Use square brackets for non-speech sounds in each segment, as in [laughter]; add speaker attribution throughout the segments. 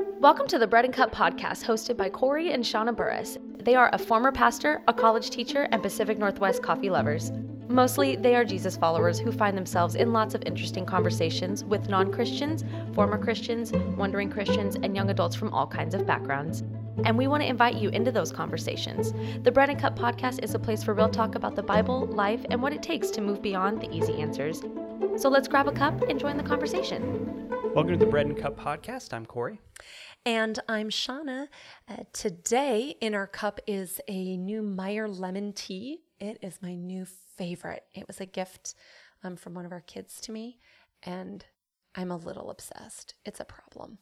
Speaker 1: Welcome to the Bread and Cup podcast hosted by Corey and Shauna Burris. They are a former pastor, a college teacher, and Pacific Northwest coffee lovers. Mostly, they are Jesus followers who find themselves in lots of interesting conversations with non Christians, former Christians, wondering Christians, and young adults from all kinds of backgrounds. And we want to invite you into those conversations. The Bread and Cup podcast is a place for real talk about the Bible, life, and what it takes to move beyond the easy answers. So let's grab a cup and join the conversation.
Speaker 2: Welcome to the Bread and Cup podcast. I'm Corey.
Speaker 3: And I'm Shauna. Uh, today in our cup is a new Meyer lemon tea. It is my new favorite. It was a gift um, from one of our kids to me, and I'm a little obsessed. It's a problem.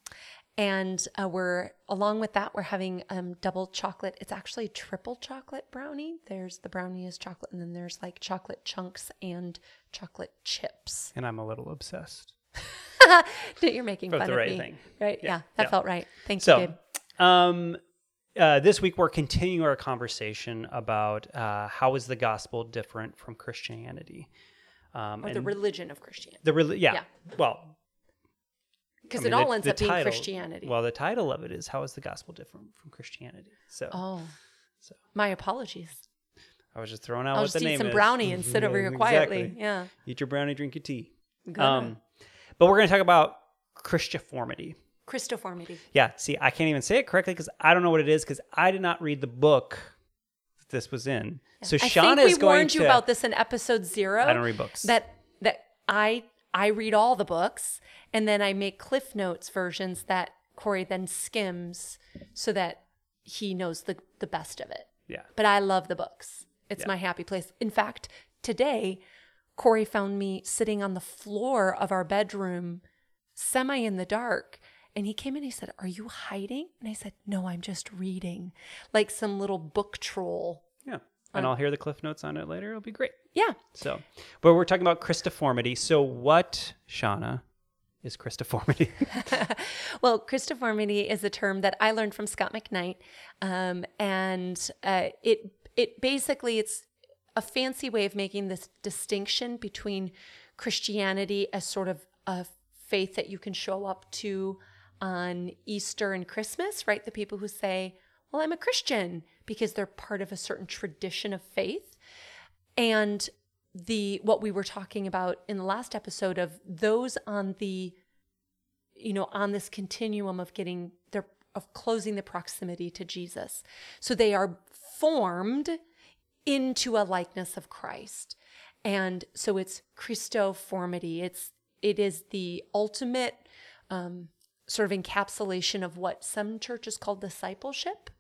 Speaker 3: And uh, we're, along with that, we're having um, double chocolate. It's actually triple chocolate brownie. There's the brownie is chocolate, and then there's like chocolate chunks and chocolate chips.
Speaker 2: And I'm a little obsessed.
Speaker 3: You're making
Speaker 2: But
Speaker 3: fun
Speaker 2: the
Speaker 3: of
Speaker 2: right
Speaker 3: me.
Speaker 2: thing.
Speaker 3: Right?
Speaker 2: Yeah.
Speaker 3: Yeah, that
Speaker 2: Yeah.
Speaker 3: felt right. Thank you,
Speaker 2: So, um, uh, this week we're continuing our conversation about uh, how is the gospel different from Christianity. Um,
Speaker 3: Or the religion of Christianity.
Speaker 2: the reli- yeah.
Speaker 3: Yeah.
Speaker 2: Well,
Speaker 3: Because
Speaker 2: I mean,
Speaker 3: it all
Speaker 2: the-
Speaker 3: ends
Speaker 2: the
Speaker 3: up being Christianity.
Speaker 2: Well, the title of it is "How is the gospel different from Christianity?" So
Speaker 3: oh.
Speaker 2: So.
Speaker 3: My apologies.
Speaker 2: I was just throwing out
Speaker 3: I'll
Speaker 2: what
Speaker 3: just
Speaker 2: the
Speaker 3: eat some brownie and sit over here
Speaker 2: Exactly.
Speaker 3: quietly. Yeah.
Speaker 2: Eat your brownie, drink your tea.
Speaker 3: Gonna.
Speaker 2: Um, but we're going to talk about Christiformity.
Speaker 3: Christoformity.
Speaker 2: Yeah, see, I can't even say it correctly because I don't know what it is because I did not read the book that this was in. So
Speaker 3: I
Speaker 2: Shauna
Speaker 3: think we
Speaker 2: is going
Speaker 3: warned
Speaker 2: to.
Speaker 3: you about this in episode zero.
Speaker 2: I don't read books.
Speaker 3: That that I I read all the books and then I make Cliff Notes versions that Corey then skims so that he knows the the best of it.
Speaker 2: yeah,
Speaker 3: But I love the books. It's
Speaker 2: Yeah.
Speaker 3: my happy place. In fact, today Corey found me sitting on the floor of our bedroom, semi in the dark. And he came in and he said, Are you hiding? And I said, No, I'm just reading. Like some little book troll.
Speaker 2: yeah, and I'll hear the cliff notes on it later. It'll be great.
Speaker 3: Yeah.
Speaker 2: So, but we're talking about Christiformity. So, what, Shauna, is Christiformity? [laughs] [laughs]
Speaker 3: Well, Christoformity is a term that I learned from Scot McKnight, um, and uh, it it basically it's a fancy way of making this distinction between Christianity as sort of a faith that you can show up to on Easter and Christmas, right? The people who say, "Well, I'm a Christian," because they're part of a certain tradition of faith, and the what we were talking about in the last episode of those on the you know on this continuum of getting their of closing the proximity to Jesus so they are formed into a likeness of Christ and so it's Christoformity it's it is the ultimate um, sort of encapsulation of what some churches call discipleship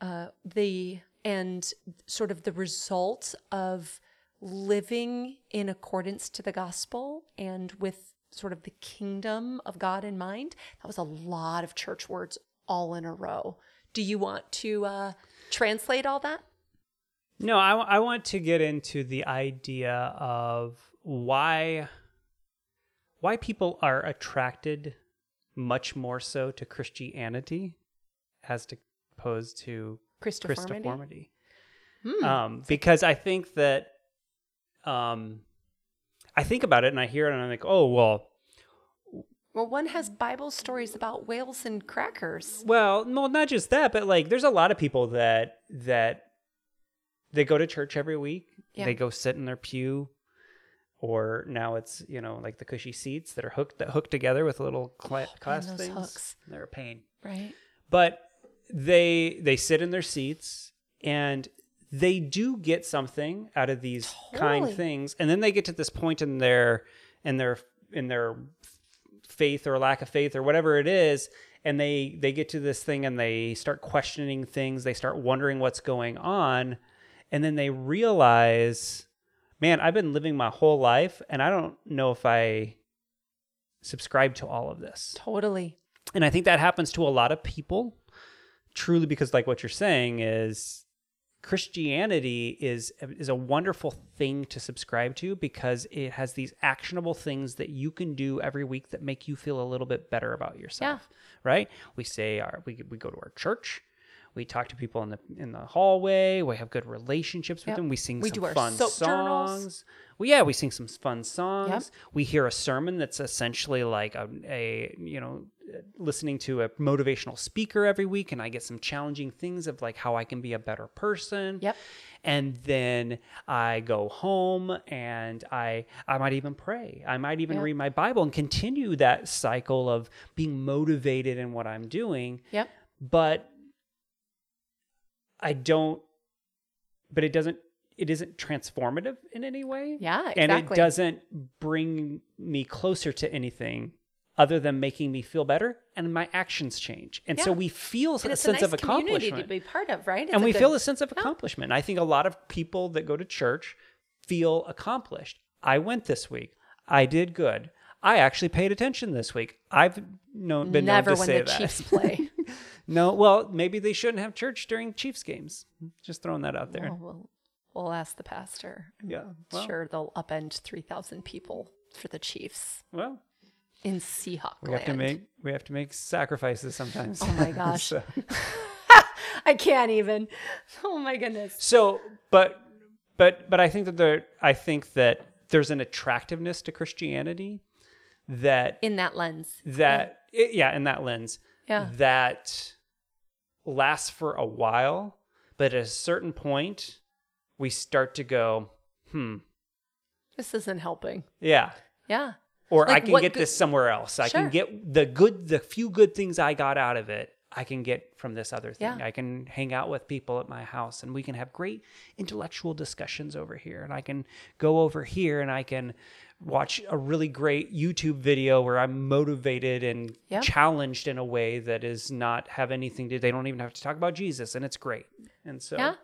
Speaker 3: uh, the and sort of the result of living in accordance to the gospel and with sort of the kingdom of God in mind. That was a lot of church words all in a row. Do you want to uh, translate all that?
Speaker 2: No, I, I want to get into the idea of why why people are attracted much more so to Christianity as to opposed to
Speaker 3: Christoformity.
Speaker 2: Christoformity. Um, because I think that um, I think about it and I hear it and I'm like, oh well,
Speaker 3: Well, one has Bible stories about whales and crackers.
Speaker 2: well, no, not just that, but like, there's a lot of people that that they go to church every week.
Speaker 3: Yeah.
Speaker 2: They go sit in their pew, or now it's you know like the cushy seats that are hooked that hook together with little cla- clasp
Speaker 3: those
Speaker 2: things.
Speaker 3: hooks.
Speaker 2: They're a pain.
Speaker 3: Right.
Speaker 2: but they they sit in their seats and they do get something out of these kind things and then they get to this point in their in their in their faith or lack of faith or whatever it is and they they get to this thing and they start questioning things they start wondering what's going on and then they realize man i've been living my whole life and i don't know if i subscribe to all of this
Speaker 3: Totally.
Speaker 2: and I think that happens to a lot of people truly because like what you're saying is Christianity is is a wonderful thing to subscribe to because it has these actionable things that you can do every week that make you feel a little bit better about yourself. Yeah. Right? We say our we we go to our church, We talk to people in the in the hallway. We have good relationships with
Speaker 3: Yep.
Speaker 2: them. We sing
Speaker 3: We
Speaker 2: some fun
Speaker 3: soap journals.
Speaker 2: songs. Well, yeah, we sing some fun songs. We hear a sermon that's essentially like a, a you know listening to a motivational speaker every week, and I get some challenging things of like how I can be a better person.
Speaker 3: Yep.
Speaker 2: And then I go home and I I might even pray. I might even
Speaker 3: Yeah.
Speaker 2: read my Bible and continue that cycle of being motivated in what I'm doing.
Speaker 3: Yep.
Speaker 2: But I don't but it doesn't it isn't transformative in any way.
Speaker 3: Yeah, exactly.
Speaker 2: And it doesn't bring me closer to anything other than making me feel better and my actions change. And so we feel
Speaker 3: And
Speaker 2: a sense
Speaker 3: a nice
Speaker 2: of accomplishment
Speaker 3: to be part of, right? It's
Speaker 2: and we
Speaker 3: good-
Speaker 2: feel a sense of accomplishment. I think a lot of people that go to church feel accomplished. I went this week. I did good. I actually paid attention this week. I've known, been
Speaker 3: never
Speaker 2: known to
Speaker 3: when
Speaker 2: say
Speaker 3: the
Speaker 2: that.
Speaker 3: Chiefs play. [laughs]
Speaker 2: no, well, maybe they shouldn't have church during Chiefs games. Just throwing that out there.
Speaker 3: well, we'll, we'll ask the pastor.
Speaker 2: yeah. Well,
Speaker 3: sure, they'll upend three thousand people for the Chiefs
Speaker 2: well,
Speaker 3: in Seahawk
Speaker 2: we have to make we have to make sacrifices sometimes.
Speaker 3: Oh my [laughs] gosh.
Speaker 2: so, [laughs]
Speaker 3: I can't even. Oh my goodness.
Speaker 2: so, but but but I think that there I think that there's an attractiveness to Christianity that
Speaker 3: In that lens.
Speaker 2: that i- yeah in that lens
Speaker 3: Yeah.
Speaker 2: that lasts for a while but at a certain point we start to go hmm
Speaker 3: This isn't helping.
Speaker 2: yeah
Speaker 3: Yeah.
Speaker 2: or i can get
Speaker 3: good-
Speaker 2: this somewhere else i
Speaker 3: Sure.
Speaker 2: can get the good the few good things i got out of it i can get from this other thing
Speaker 3: Yeah.
Speaker 2: i can hang out with people at my house and we can have great intellectual discussions over here and i can go over here and i can watch a really great youtube video where i'm motivated and
Speaker 3: Yeah.
Speaker 2: challenged in a way that is not have anything to they don't even have to talk about jesus and it's great and so
Speaker 3: Yeah.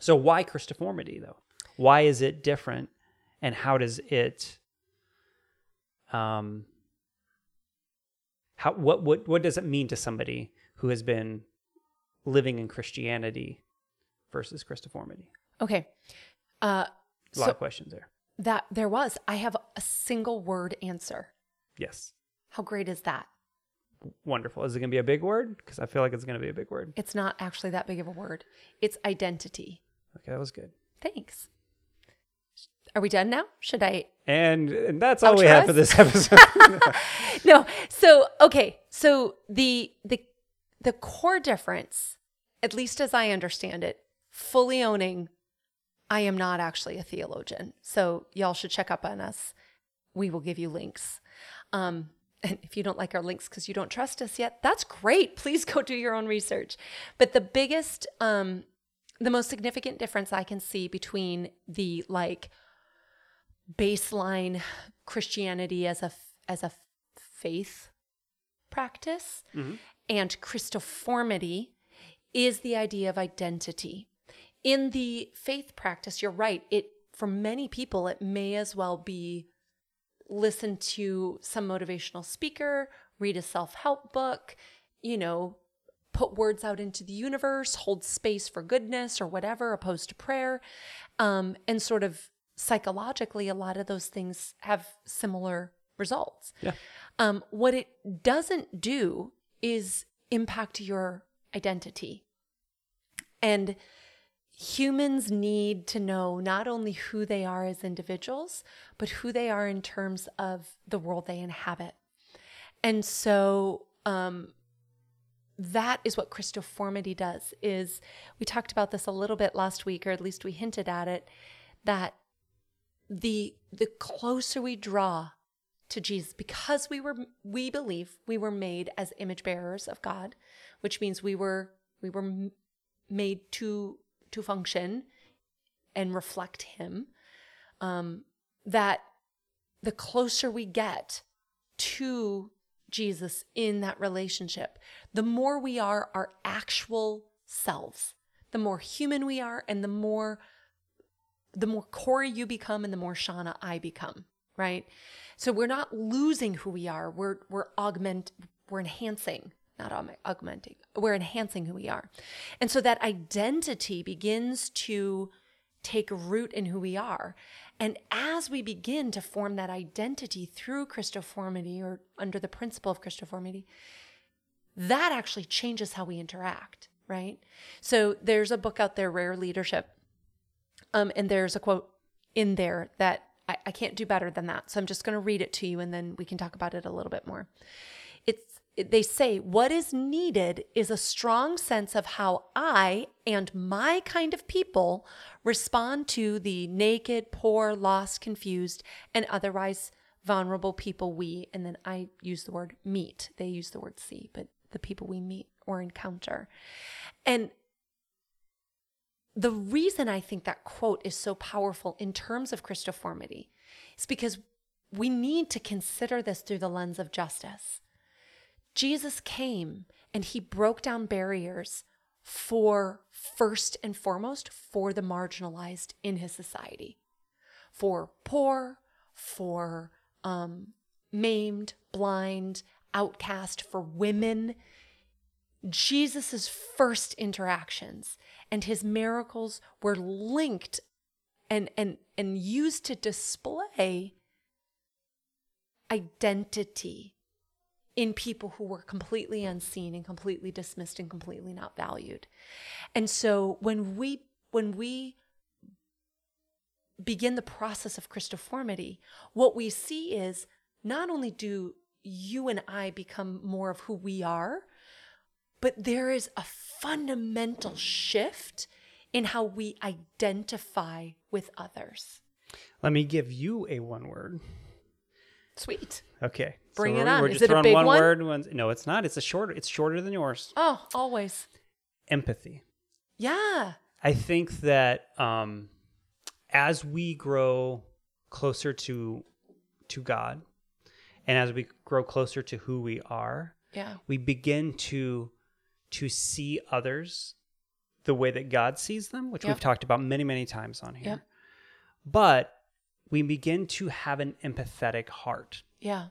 Speaker 2: so why Christoformity though? Why is it different and how does it um how what what what does it mean to somebody who has been living in Christianity versus Christoformity?
Speaker 3: Okay. Uh,
Speaker 2: A lot
Speaker 3: so
Speaker 2: of questions there.
Speaker 3: That there was. I have a single word answer.
Speaker 2: Yes.
Speaker 3: How great is that?
Speaker 2: Wonderful. Is it going to be a big word? Because I feel like it's going to be a big word.
Speaker 3: It's not actually that big of a word. It's identity.
Speaker 2: Okay, that was good.
Speaker 3: Thanks. Are we done now? Should I
Speaker 2: And, and that's all we have for this [laughs] episode. [laughs]
Speaker 3: no. So okay. So the the the core difference, at least as I understand it, fully owning I am not actually a theologian. So y'all should check up on us. We will give you links. Um, and if you don't like our links because you don't trust us yet, that's great. Please go do your own research. But the biggest, um, the most significant difference I can see between the like baseline Christianity as a as a faith practice and Christoformity is the idea of identity. In the faith practice, you're right. It for many people it may as well be listen to some motivational speaker, read a self-help book, you know, put words out into the universe, hold space for goodness or whatever, opposed to prayer. Um, and sort of psychologically, a lot of those things have similar results.
Speaker 2: Yeah.
Speaker 3: Um, what it doesn't do is impact your identity. And humans need to know not only who they are as individuals, but who they are in terms of the world they inhabit. And so um, that is what Christoformity does is we talked about this a little bit last week, or at least we hinted at it, that the the closer we draw to Jesus because we were we believe we were made as image bearers of God, which means we were we were made to to function and reflect him um that the closer we get to Jesus in that relationship the more we are our actual selves the more human we are and the more the more Corey you become and the more Shauna I become, right? So we're not losing who we are. We're we're augment we're enhancing, not aug- augmenting. We're enhancing who we are. And so that identity begins to take root in who we are. And as we begin to form that identity through Christoformity or under the principle of Christoformity, that actually changes how we interact. right? So there's a book out there, Rare Leadership. Um, and there's a quote in there that I, I can't do better than that. So I'm just going to read it to you and then we can talk about it a little bit more. It's they say what is needed is a strong sense of how I and my kind of people respond to the naked, poor, lost, confused, and otherwise vulnerable people we, and then I use the word meet. They use the word see, but the people we meet or encounter. And the reason I think that quote is so powerful in terms of Christoformity is because we need to consider this through the lens of justice. Jesus came and he broke down barriers for first and foremost for the marginalized in his society, for poor, for um, maimed, blind, outcast, for women. Jesus' first interactions and his miracles were linked and, and, and used to display identity in people who were completely unseen and completely dismissed and completely not valued. And so when we when we begin the process of Christoformity, what we see is not only do you and I become more of who we are, but there is a fundamental shift in how we identify with others.
Speaker 2: Let me give you a one word.
Speaker 3: Sweet.
Speaker 2: Okay.
Speaker 3: Bring
Speaker 2: so
Speaker 3: it
Speaker 2: we're,
Speaker 3: on.
Speaker 2: We're
Speaker 3: Is
Speaker 2: just
Speaker 3: it a
Speaker 2: throwing
Speaker 3: big
Speaker 2: one,
Speaker 3: one?
Speaker 2: word. One, no, it's not. It's a shorter. It's shorter than yours.
Speaker 3: Oh, always.
Speaker 2: Empathy.
Speaker 3: Yeah.
Speaker 2: I think that um, as we grow closer to to God, and as we grow closer to who we are,
Speaker 3: Yeah.
Speaker 2: we begin to to see others the way that God sees them, which
Speaker 3: Yep.
Speaker 2: we've talked about many, many times on here.
Speaker 3: Yep.
Speaker 2: But we begin to have an empathetic heart.
Speaker 3: Yeah.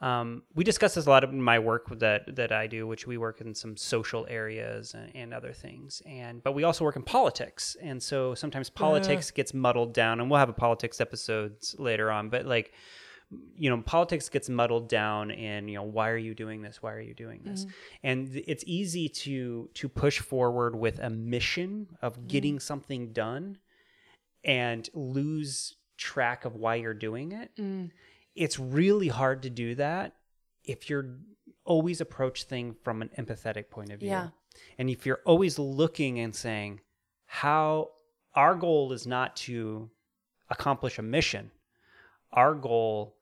Speaker 2: Um, we discuss this a lot in my work that that I do, which we work in some social areas and, and other things, and but we also work in politics, and so sometimes politics gets muddled down, and we'll have a politics episodes later on, but like you know politics gets muddled down in you know why are you doing this? Why are you doing this? And th- it's easy to to push forward with a mission of getting something done and lose track of why you're doing it
Speaker 3: Mm.
Speaker 2: it's really hard to do that if you're always approach thing from an empathetic point of view.
Speaker 3: Yeah.
Speaker 2: And if you're always looking and saying how our goal is not to accomplish a mission. Our goal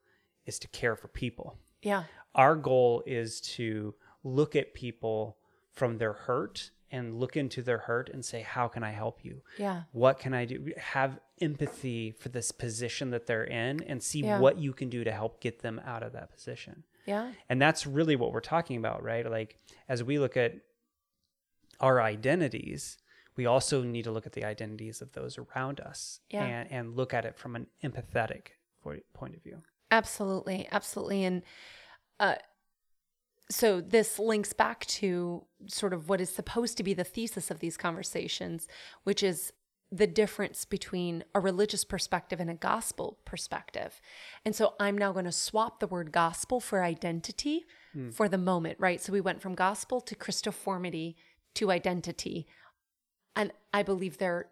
Speaker 2: is to care for people.
Speaker 3: Yeah.
Speaker 2: Our goal is to look at people from their hurt and look into their hurt and say how can I help you?
Speaker 3: Yeah.
Speaker 2: what can I do? Have empathy for this position that they're in and see
Speaker 3: Yeah.
Speaker 2: what you can do to help get them out of that position.
Speaker 3: Yeah.
Speaker 2: And that's really what we're talking about, right? Like, as we look at our identities, we also need to look at the identities of those around us
Speaker 3: Yeah.
Speaker 2: and, and look at it from an empathetic point of view.
Speaker 3: Absolutely, absolutely. And uh, so this links back to sort of what is supposed to be the thesis of these conversations, which is the difference between a religious perspective and a gospel perspective. And so I'm now going to swap the word gospel for identity for the moment, right? So we went from gospel to Christoformity to identity. And I believe they're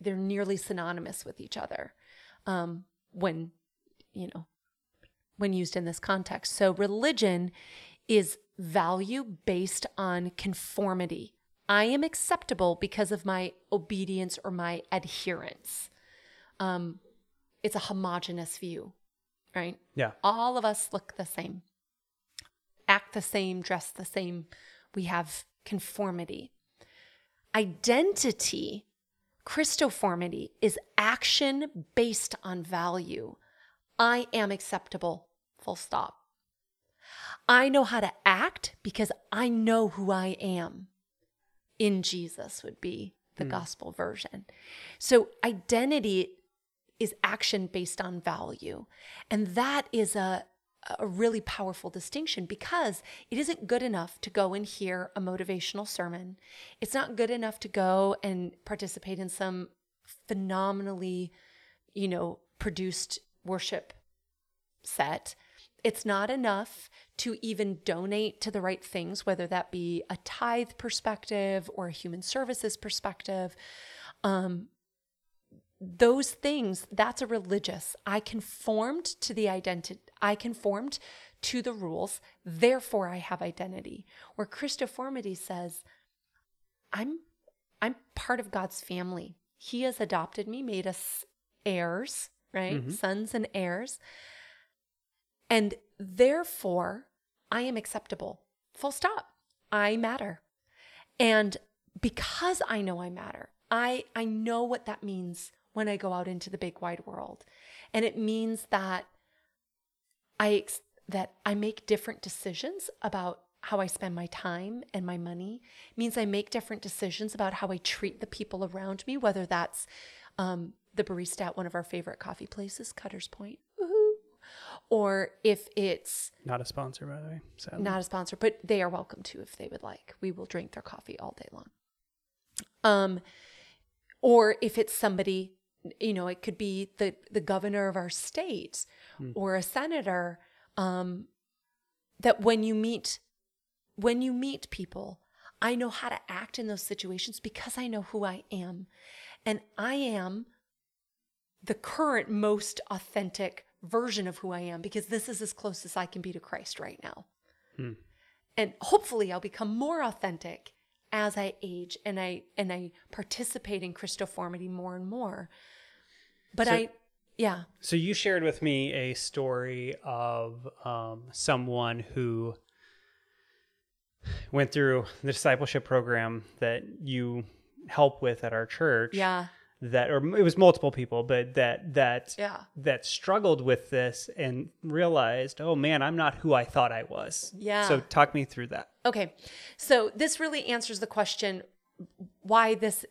Speaker 3: they're nearly synonymous with each other um, when you know when used in this context. So religion is value based on conformity. I am acceptable because of my obedience or my adherence. Um, it's a homogenous view, right?
Speaker 2: Yeah.
Speaker 3: All of us look the same, act the same, dress the same. We have conformity. Identity, Christoformity, is action based on value. I am acceptable, full stop. I know how to act because I know who I am in Jesus, would be the hmm. gospel version. So, identity is action based on value. And that is a, a really powerful distinction because it isn't good enough to go and hear a motivational sermon. It's not good enough to go and participate in some phenomenally, you know, produced worship set. It's not enough to even donate to the right things, whether that be a tithe perspective or a human services perspective. Um, those things, that's a religious. I conformed to the identity, I conformed to the rules, therefore I have identity. Where Christoformity says, I'm I'm part of God's family. He has adopted me, made us heirs, right?
Speaker 2: Mhm.
Speaker 3: Sons and heirs. And therefore, I am acceptable. Full stop. I matter. And because I know I matter, I I know what that means when I go out into the big wide world. And it means that I that I make different decisions about how I spend my time and my money. It means I make different decisions about how I treat the people around me, whether that's um, the barista at one of our favorite coffee places, Cutter's Point, or if it's
Speaker 2: Not a sponsor, by the way. Sadly.
Speaker 3: not a sponsor, but they are welcome to if they would like. We will drink their coffee all day long. Um, or if it's somebody, you know, it could be the the governor of our state or a senator. Um, that when you meet, when you meet people, I know how to act in those situations because I know who I am, and I am the current most authentic version of who I am because this is as close as I can be to Christ right now. And hopefully I'll become more authentic as I age and I and I participate in Christoformity more and more. But
Speaker 2: So-
Speaker 3: I yeah.
Speaker 2: So you shared with me a story of um, someone who went through the discipleship program that you help with at our church.
Speaker 3: Yeah.
Speaker 2: That, or it was multiple people, but that that
Speaker 3: Yeah.
Speaker 2: that struggled with this and realized, oh man, I'm not who I thought I was.
Speaker 3: Yeah.
Speaker 2: So talk me through that.
Speaker 3: Okay. So this really answers the question why this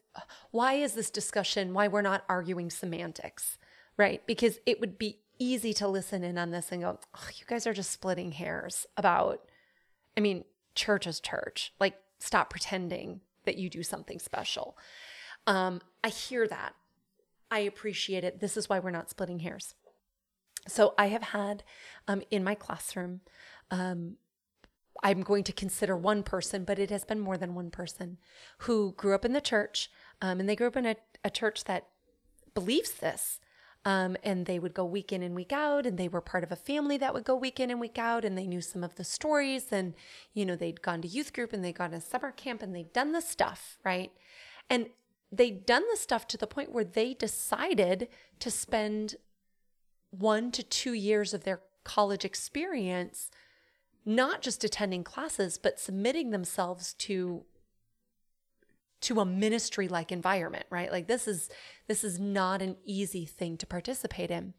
Speaker 3: why is this discussion why we're not arguing semantics, right? Because it would be easy to listen in on this and go, oh, you guys are just splitting hairs about I mean, church is church. Like stop pretending that you do something special. Um, I hear that. I appreciate it. This is why we're not splitting hairs. So I have had um, in my classroom um, I'm going to consider one person, but it has been more than one person who grew up in the church, um, and they grew up in a, a church that believes this. Um, and they would go week in and week out, and they were part of a family that would go week in and week out, and they knew some of the stories, and you know they'd gone to youth group and they'd gone to summer camp and they'd done the stuff, right? And they'd done the stuff to the point where they decided to spend one to two years of their college experience not just attending classes but submitting themselves to to a ministry like environment right? Like this is this is not an easy thing to participate in.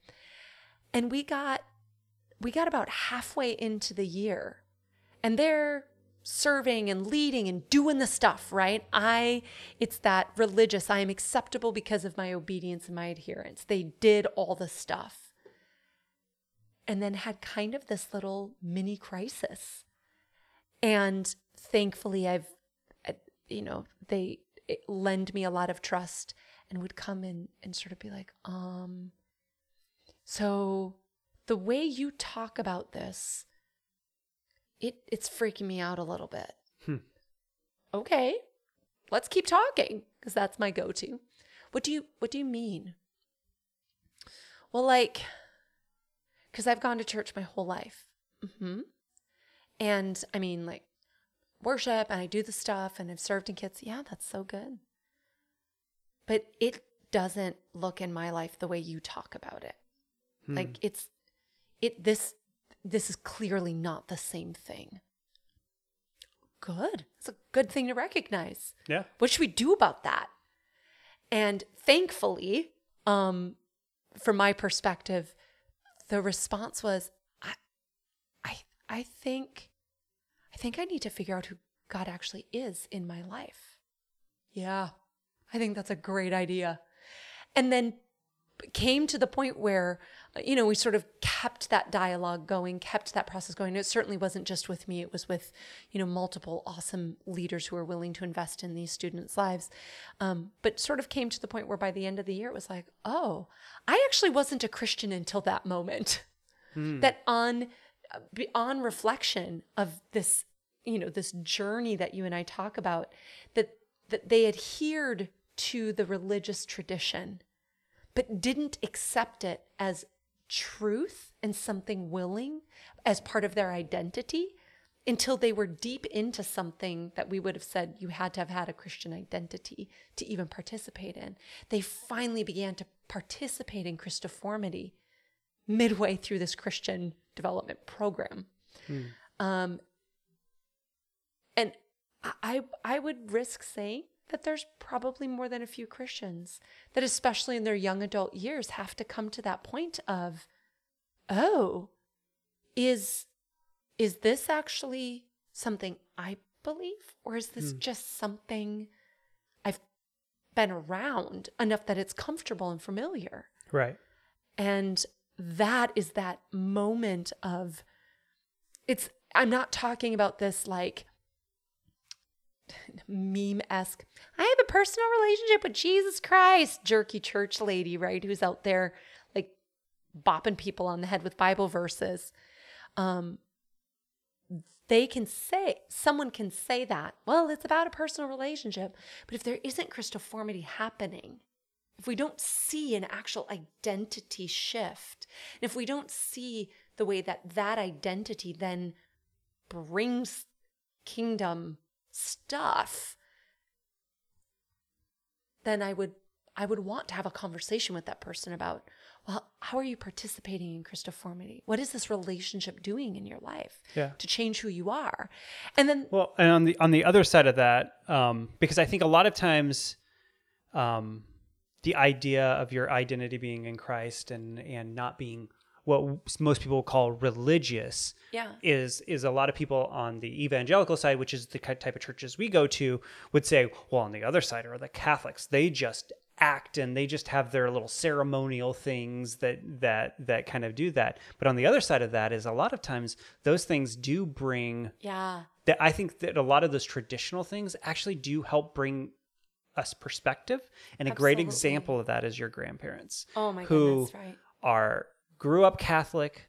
Speaker 3: And we got we got about halfway into the year and they're serving and leading and doing the stuff right? I it's that religious i am acceptable because of my obedience and my adherence. They did all the stuff. And then had kind of this little mini crisis. And thankfully, I've, you know, they lend me a lot of trust and would come in and sort of be like, um, so the way you talk about this, it it's freaking me out a little bit.
Speaker 2: Hmm.
Speaker 3: Okay, let's keep talking because that's my go-to. What do you What do you mean? Well, like because I've gone to church my whole life. hmm And I mean, like worship, and I do the stuff, and I've served in kids. Yeah, that's so good. But it doesn't look in my life the way you talk about it. Like it's it this this is clearly not the same thing. Good. It's a good thing to recognize
Speaker 2: Yeah.
Speaker 3: what should we do about that and thankfully um from my perspective the response was i i i think i think i need to figure out who god actually is in my life yeah i think that's a great idea and then came to the point where you know we sort of kept that dialogue going kept that process going. It certainly wasn't just with me. It was with you know multiple awesome leaders who were willing to invest in these students lives. Um, but sort of came to the point where by the end of the year it was like oh i actually wasn't a christian until that moment. That on beyond reflection of this, you know, this journey that you and I talk about, that that they adhered to the religious tradition, but didn't accept it as truth and something willing as part of their identity until they were deep into something that we would have said you had to have had a Christian identity to even participate in. They finally began to participate in Christoformity midway through this Christian development program. Um, and I, I would risk saying that there's probably more than a few Christians that, especially in their young adult years, have to come to that point of, oh, is is this actually something I believe, or is this hmm. just something I've been around enough that it's comfortable and familiar?
Speaker 2: Right.
Speaker 3: And that is that moment of it's I'm not talking about this like meme esque. I have a personal relationship with Jesus Christ, jerky church lady, right? Who's out there like bopping people on the head with Bible verses. Um, they can say, someone can say that, well, it's about a personal relationship. But if there isn't Christoformity happening, if we don't see an actual identity shift, and if we don't see the way that that identity then brings kingdom stuff, then I would I would want to have a conversation with that person about, well, how are you participating in Christoformity? What is this relationship doing in your life
Speaker 2: Yeah.
Speaker 3: to change who you are? And then
Speaker 2: Well, and on the on the other side of that, um, because I think a lot of times, um, the idea of your identity being in Christ and and not being what most people call religious
Speaker 3: yeah.
Speaker 2: is is a lot of people on the evangelical side, which is the type of churches we go to, would say, well, on the other side are the Catholics. They just act and they just have their little ceremonial things that that that kind of do that. But on the other side of that is a lot of times those things do bring
Speaker 3: Yeah.
Speaker 2: that I think that a lot of those traditional things actually do help bring us perspective. And a great example of that is your grandparents
Speaker 3: Oh my
Speaker 2: who
Speaker 3: goodness, right.
Speaker 2: are grew up Catholic,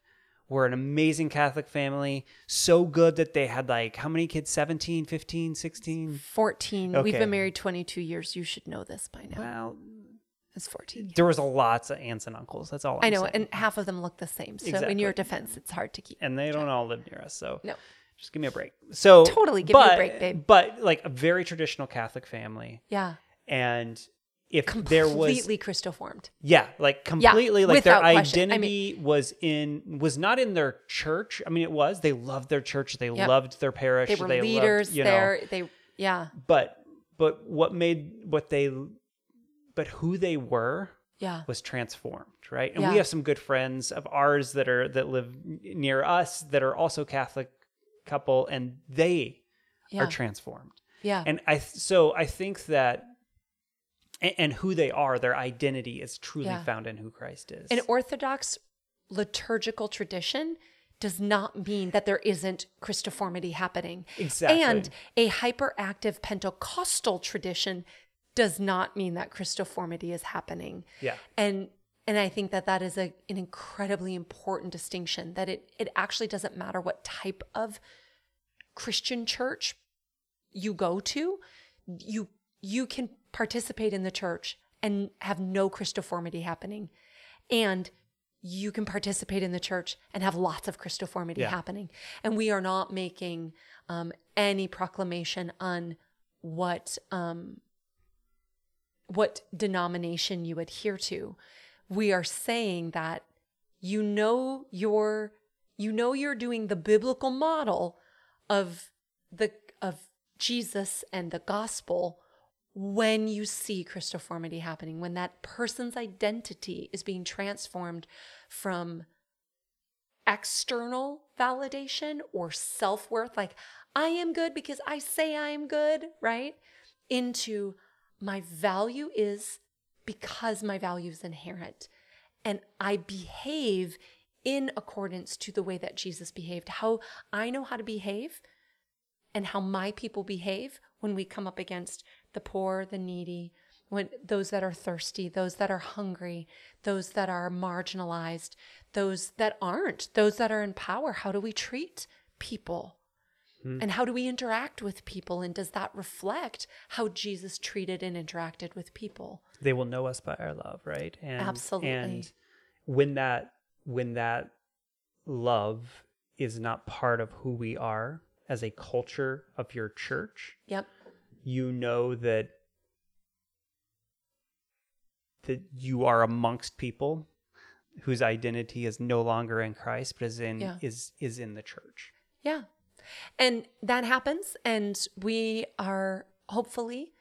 Speaker 2: were an amazing Catholic family, so good that they had like how many kids? 17, 15, 16?
Speaker 3: 14. We've been married 22 years. You should know this by now.
Speaker 2: Well,
Speaker 3: It's 14.
Speaker 2: there was a lots of aunts and uncles. That's all I'm
Speaker 3: I know,
Speaker 2: saying.
Speaker 3: and half of them look the same. So in your defense, it's hard to keep.
Speaker 2: and they don't all live near us. So
Speaker 3: No.
Speaker 2: just give me a break. So
Speaker 3: Totally give me a break, babe.
Speaker 2: But like a very traditional Catholic family,
Speaker 3: Yeah.
Speaker 2: and if there was
Speaker 3: Completely Christoformed.
Speaker 2: Yeah, like completely like their
Speaker 3: question. I
Speaker 2: identity was in was not in their church. I mean it was. They loved their church, they
Speaker 3: Yep.
Speaker 2: loved their parish,
Speaker 3: They were
Speaker 2: loved,
Speaker 3: leaders
Speaker 2: you know,
Speaker 3: there. They, yeah.
Speaker 2: but but what made what they but who they were
Speaker 3: Yeah.
Speaker 2: was transformed, right? And
Speaker 3: Yeah.
Speaker 2: we have some good friends of ours that are that live near us that are also Catholic couple and they
Speaker 3: Yeah.
Speaker 2: are transformed.
Speaker 3: Yeah.
Speaker 2: And I so I think that and, and who they are, their identity is truly
Speaker 3: Yeah.
Speaker 2: found in who Christ is.
Speaker 3: An Orthodox liturgical tradition does not mean that there isn't Christoformity happening.
Speaker 2: Exactly.
Speaker 3: And a hyperactive Pentecostal tradition does not mean that Christoformity is happening.
Speaker 2: Yeah.
Speaker 3: And and I think that that is a, an incredibly important distinction that it it actually doesn't matter what type of Christian church you go to, you you can participate in the church and have no Christoformity happening. And you can participate in the church and have lots of Christoformity
Speaker 2: Yeah.
Speaker 3: happening. And we are not making um, any proclamation on what um, what denomination you adhere to. We are saying that you know you're you know you're doing the biblical model of the of Jesus and the gospel when you see Christoformity happening, when that person's identity is being transformed from external validation or self worth, like I am good because I say I am good, right? Into my value is because my value is inherent and I behave in accordance to the way that Jesus behaved. How I know how to behave and how my people behave when we come up against the poor, the needy, when those that are thirsty, those that are hungry, those that are marginalized, those that aren't, those that are in power. How do we treat people? Hmm. And how do we interact with people? And does that reflect how Jesus treated and interacted with people?
Speaker 2: they will know us by our love right and
Speaker 3: Absolutely.
Speaker 2: and when that when that love is not part of who we are as a culture of your church
Speaker 3: Yep.
Speaker 2: You know that that you are amongst people whose identity is no longer in Christ but is in
Speaker 3: Yeah.
Speaker 2: is is in the church
Speaker 3: Yeah. And that happens. And we are hopefully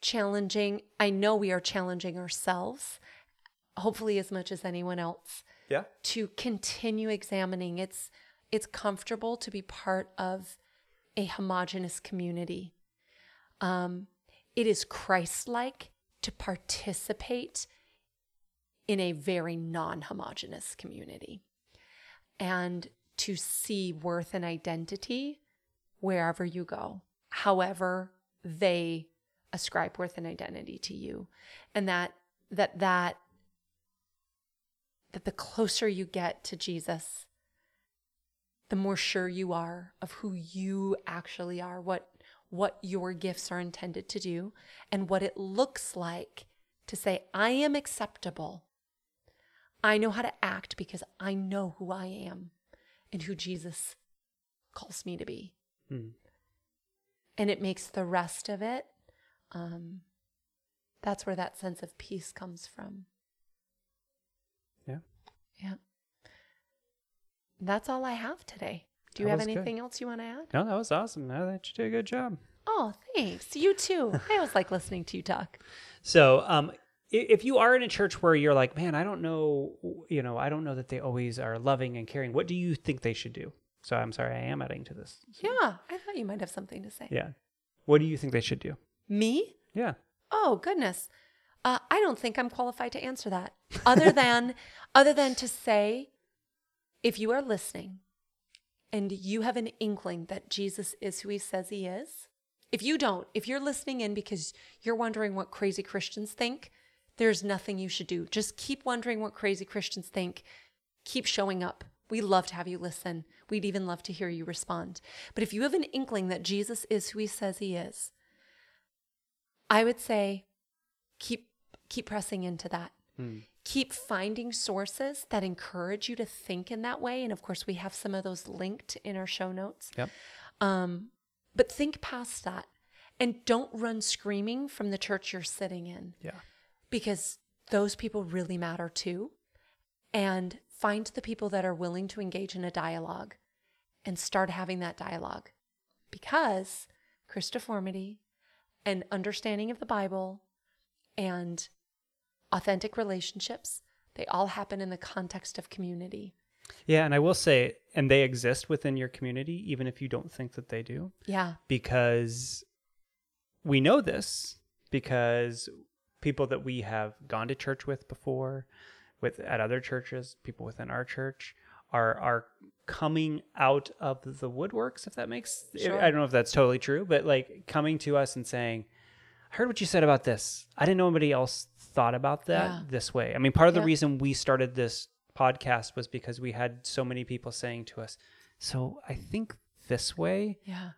Speaker 3: challenging. I know we are challenging ourselves, hopefully, as much as anyone else,
Speaker 2: yeah
Speaker 3: to continue examining. It's, it's comfortable to be part of a homogenous community. Um, it is Christ like to participate in a very non homogenous community and to see worth and identity wherever you go, however they ascribe worth and identity to you. And that, that, that, that the closer you get to Jesus, the more sure you are of who you actually are, what what your gifts are intended to do, and what it looks like to say, I am acceptable. I know how to act because I know who I am and who Jesus calls me to be.
Speaker 2: Hmm.
Speaker 3: And it makes the rest of it, um, that's where that sense of peace comes from.
Speaker 2: yeah
Speaker 3: Yeah. That's all I have today. Do you
Speaker 2: That
Speaker 3: have
Speaker 2: was good.
Speaker 3: anything else you want to add?
Speaker 2: no that was awesome I thought you did a good job
Speaker 3: Oh, thanks. You too. [laughs] I always like listening to you talk.
Speaker 2: So, um, if you are in a church where you're like, man, I don't know, you know, I don't know that they always are loving and caring, what do you think they should do? So, I'm sorry, I am adding to this.
Speaker 3: Yeah, I thought you might have something to say.
Speaker 2: Yeah. What do you think they should do?
Speaker 3: Me?
Speaker 2: Yeah.
Speaker 3: Oh, goodness. Uh, I don't think I'm qualified to answer that. Other [laughs] than other than to say if you are listening and you have an inkling that Jesus is who he says he is, if you don't, if you're listening in because you're wondering what crazy Christians think, there's nothing you should do. Just keep wondering what crazy Christians think. Keep showing up. We love to have you listen. We'd even love to hear you respond. But if you have an inkling that Jesus is who he says he is, I would say keep keep pressing into that. Hmm. Keep finding sources that encourage you to think in that way. And of course, we have some of those linked in our show notes.
Speaker 2: Yep.
Speaker 3: Um, but think past that and don't run screaming from the church you're sitting in
Speaker 2: Yeah.
Speaker 3: because those people really matter too. And find the people that are willing to engage in a dialogue and start having that dialogue because Christoformity and understanding of the Bible and authentic relationships, they all happen in the context of community.
Speaker 2: Yeah. And I will say, and they exist within your community, even if you don't think that they do,
Speaker 3: Yeah.
Speaker 2: because we know this because people that we have gone to church with before, with at other churches, people within our church are are coming out of the woodworks. If that makes,
Speaker 3: Sure.
Speaker 2: I don't know if that's totally true, but like coming to us and saying, "I heard what you said about this. I didn't know anybody else thought about that
Speaker 3: Yeah.
Speaker 2: this way." I mean, part of the reason we started this podcast was because we had so many people saying to us, "So I think this way."
Speaker 3: Yeah.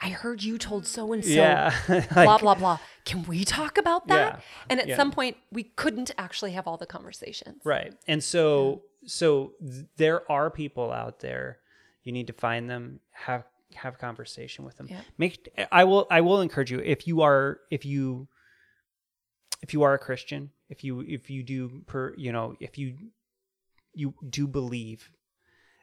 Speaker 3: I heard you told so and so.
Speaker 2: yeah, [laughs]
Speaker 3: blah
Speaker 2: Like-
Speaker 3: blah blah. Can we talk about that?
Speaker 2: Yeah.
Speaker 3: And at
Speaker 2: Yeah.
Speaker 3: some point, we couldn't actually have all the conversations.
Speaker 2: Right. And so so th- there are people out there. You need to find them, have have a conversation with them.
Speaker 3: Yeah.
Speaker 2: Make I will I will encourage you if you are if you if you are a Christian, if you if you do per you know, if you you do believe,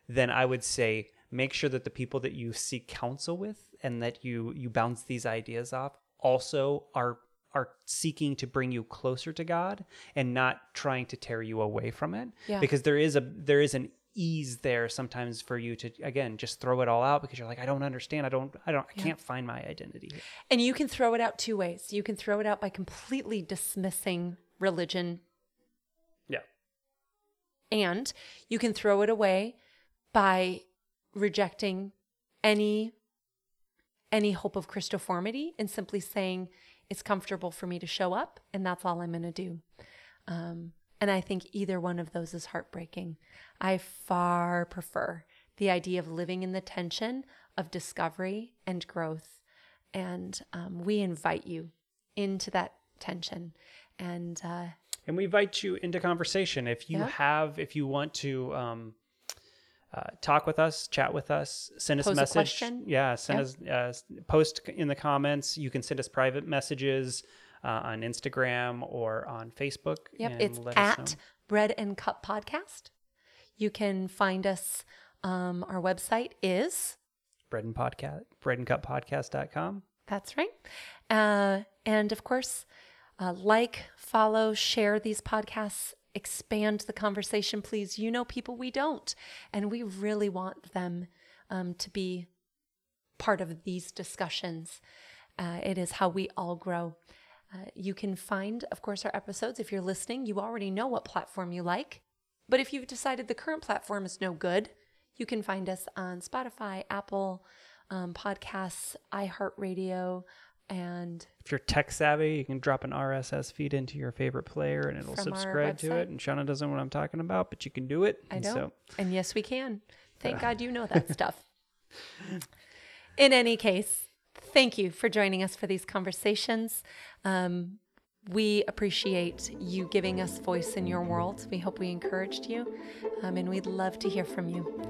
Speaker 2: then I would say make sure that the people that you seek counsel with and that you you bounce these ideas off also are are seeking to bring you closer to God and not trying to tear you away from it
Speaker 3: Yeah.
Speaker 2: because there is a there is an ease there sometimes for you to again just throw it all out because you're like I don't understand I don't I don't I can't find my identity.
Speaker 3: And you can throw it out two ways. You can throw it out by completely dismissing religion,
Speaker 2: Yeah.
Speaker 3: and you can throw it away by rejecting any any hope of Christoformity and simply saying it's comfortable for me to show up, and that's all I'm going to do. Um, And I think either one of those is heartbreaking. I far prefer the idea of living in the tension of discovery and growth. And um, we invite you into that tension. And uh,
Speaker 2: and we invite you into conversation if you
Speaker 3: Yeah.
Speaker 2: have if you want to um, uh, talk with us chat with us send us
Speaker 3: Pose
Speaker 2: a
Speaker 3: a
Speaker 2: message yeah send
Speaker 3: Yep.
Speaker 2: us uh, post in the comments you can send us private messages uh, on instagram or on facebook
Speaker 3: Yep, it's
Speaker 2: let us know.
Speaker 3: at Bread and Cup Podcast. You can find us. Um, our website is
Speaker 2: bread and podcast bread and cup podcast.com
Speaker 3: that's right, uh, and of course, uh, like, follow, share these podcasts, expand the conversation, please. You know, people we don't, and we really want them um, to be part of these discussions. Uh, it is how we all grow. Uh, you can find, of course, our episodes. If you're listening, you already know what platform you like. But if you've decided the current platform is no good, you can find us on Spotify, Apple um, Podcasts, iHeartRadio, and
Speaker 2: if you're tech savvy you can drop an rss feed into your favorite player and it'll subscribe to it and shauna doesn't know what i'm talking about but you can do it
Speaker 3: I
Speaker 2: And
Speaker 3: know.
Speaker 2: so
Speaker 3: and yes, we can. Thank [laughs] God you know that stuff. In any case, thank you for joining us for these conversations. Um, we appreciate you giving us voice in your world. We hope we encouraged you, um, and we'd love to hear from you.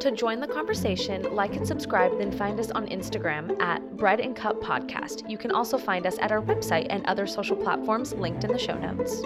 Speaker 1: To join the conversation, like and subscribe, then find us on Instagram at Bread and Cup Podcast. You can also find us at our website and other social platforms linked in the show notes.